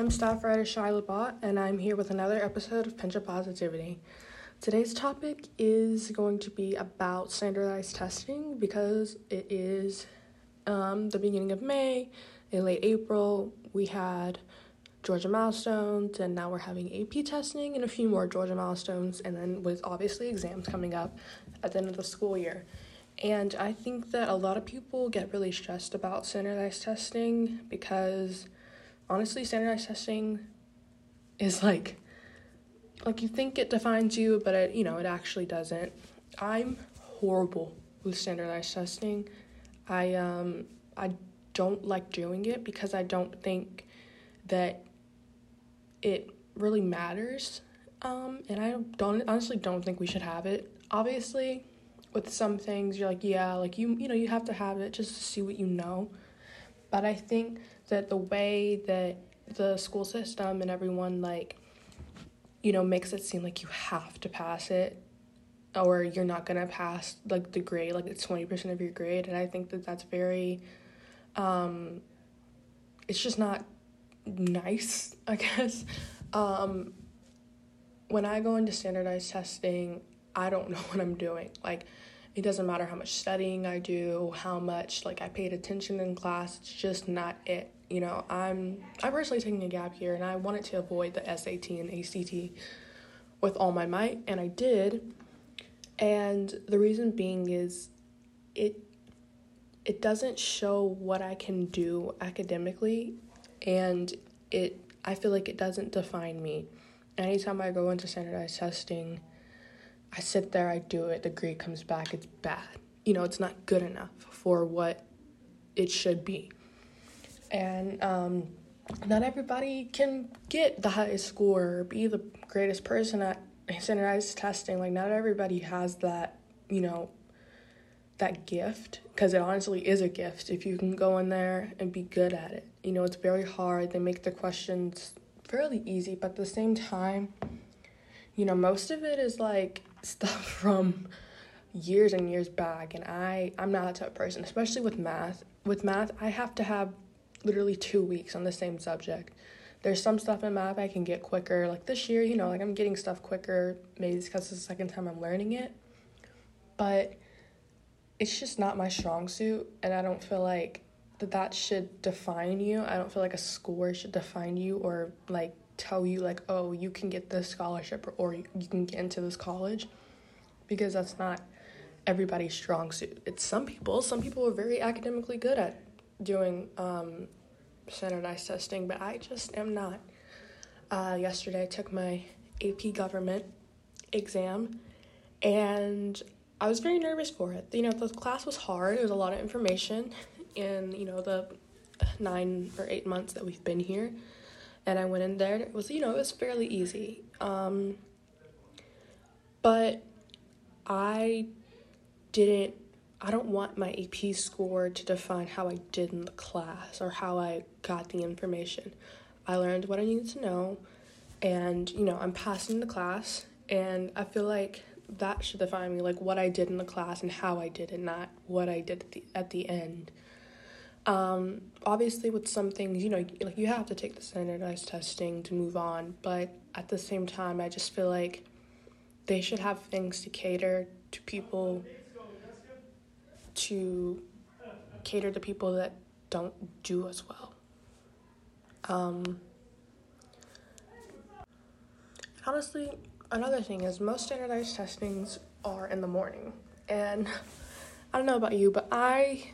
I'm staff writer Shaila Bah, and I'm here with another episode of Pinch of Positivity. Today's topic is going to be about standardized testing because it is um, the beginning of May. In late April, we had Georgia milestones, and now we're having AP testing and a few more Georgia milestones, and then with obviously exams coming up at the end of the school year. And I think that a lot of people get really stressed about standardized testing because honestly, standardized testing is like like you think it defines you, but it you know it actually doesn't. I'm horrible with standardized testing. I um I don't like doing it because I don't think that it really matters. Um, and I don't honestly don't think we should have it. Obviously, with some things you're like, yeah, like you you know, you have to have it just to see what you know. But I think that the way that the school system and everyone like you know makes it seem like you have to pass it or you're not going to pass like the grade like it's 20% of your grade. And i think that that's very um it's just not nice i guess. Um when i go into standardized testing i don't know what i'm doing. Like it doesn't matter how much studying i do how much like i paid attention in class it's just not it you know, I'm I'm personally taking a gap year and I wanted to avoid the SAT and ACT with all my might and I did. And the reason being is it it doesn't show what I can do academically and it I feel like it doesn't define me. Anytime I go into standardized testing, I sit there, I do it, the grade comes back, it's bad. You know, it's not good enough for what it should be and um, not everybody can get the highest score or be the greatest person at standardized testing. Like, not everybody has that, you know, that gift because it honestly is a gift if you can go in there and be good at it. You know, it's very hard. They make the questions fairly easy, but at the same time, you know, most of it is like stuff from years and years back and I I'm not that type of person, especially with math. With math, I have to have literally two weeks on the same subject. There's some stuff in math I can get quicker. Like this year, you know, like I'm getting stuff quicker. Maybe it's because it's the second time I'm learning it. But it's just not my strong suit. And I don't feel like that that should define you. I don't feel like a score should define you or like tell you like, oh, you can get this scholarship or, or you can get into this college. Because that's not everybody's strong suit. It's some people. Some people are very academically good at doing um, standardized testing, but I just am not. Uh, yesterday, I took my AP government exam, and I was very nervous for it. You know, the class was hard. It was a lot of information in you know the nine or eight months that we've been here, and I went in there. it was you know it was fairly easy, um, but I didn't I don't want my AP score to define how I did in the class or how I got the information. I learned what I needed to know, and you know, I'm passing the class, and I feel like that should define me, like what I did in the class and how I did it, not what I did at the, at the end. Um, obviously, with some things, you know, like you have to take the standardized testing to move on, but at the same time, I just feel like they should have things to cater to people to cater to people that don't do as well. Um, honestly, another thing is most standardized testings are in the morning. And I don't know about you, but I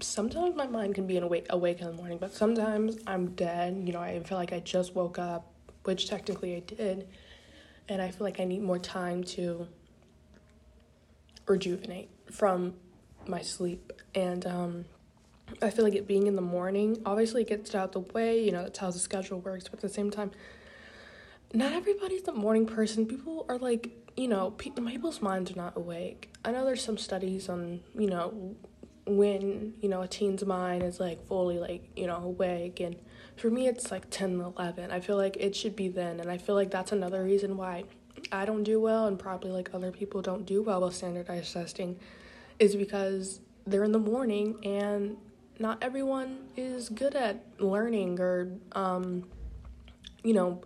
sometimes my mind can be in awake awake in the morning, but sometimes I'm dead. You know, I feel like I just woke up, which technically I did, and I feel like I need more time to rejuvenate from my sleep. And um, I feel like it being in the morning, obviously it gets out the way, you know, that's how the schedule works, but at the same time, not everybody's a morning person. People are like, you know, pe- people's minds are not awake. I know there's some studies on, you know, when, you know, a teen's mind is like fully like, you know, awake. And for me, it's like 10, 11. I feel like it should be then. And I feel like that's another reason why I don't do well and probably like other people don't do well with standardized testing is because they're in the morning and not everyone is good at learning or um, you know,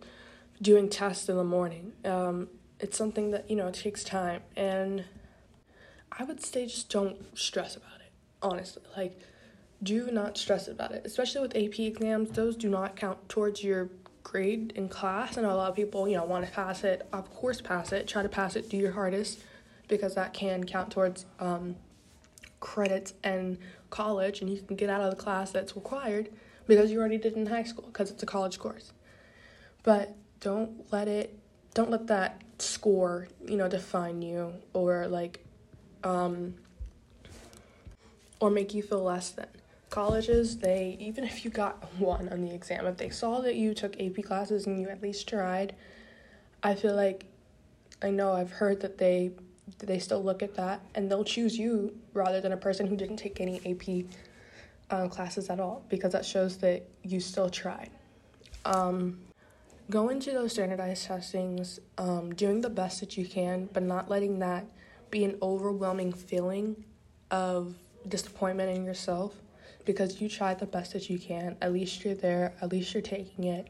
doing tests in the morning. Um, it's something that, you know, takes time. And I would say just don't stress about it, honestly. Like, do not stress about it, especially with AP exams. Those do not count towards your grade in class. Know a lot of people, you know, want to pass it. Of course, pass it. Try to pass it. Do your hardest because that can count towards um, credits and college, and you can get out of the class that's required because you already did in high school because it's a college course. But don't let it, don't let that score, you know, define you or like, um, or make you feel less than colleges, they even if you got one on the exam, if they saw that you took AP classes and you at least tried, I feel like I know I've heard that they they still look at that and they'll choose you rather than a person who didn't take any AP uh, classes at all because that shows that you still tried. Um, go into those standardized testings, um, doing the best that you can, but not letting that be an overwhelming feeling of disappointment in yourself because you tried the best that you can. At least you're there, at least you're taking it,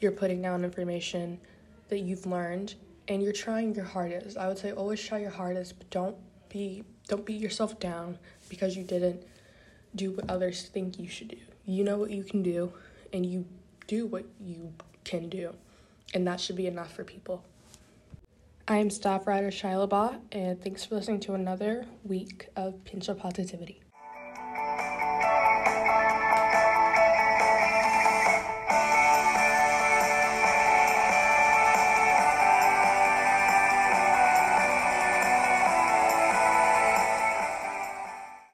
you're putting down information that you've learned, and you're trying your hardest. I would say always try your hardest, but don't be don't beat yourself down because you didn't do what others think you should do. You know what you can do and you do what you can do. And that should be enough for people. I am staff writer Shaila Bah, and thanks for listening to another week of Pinch of Positivity.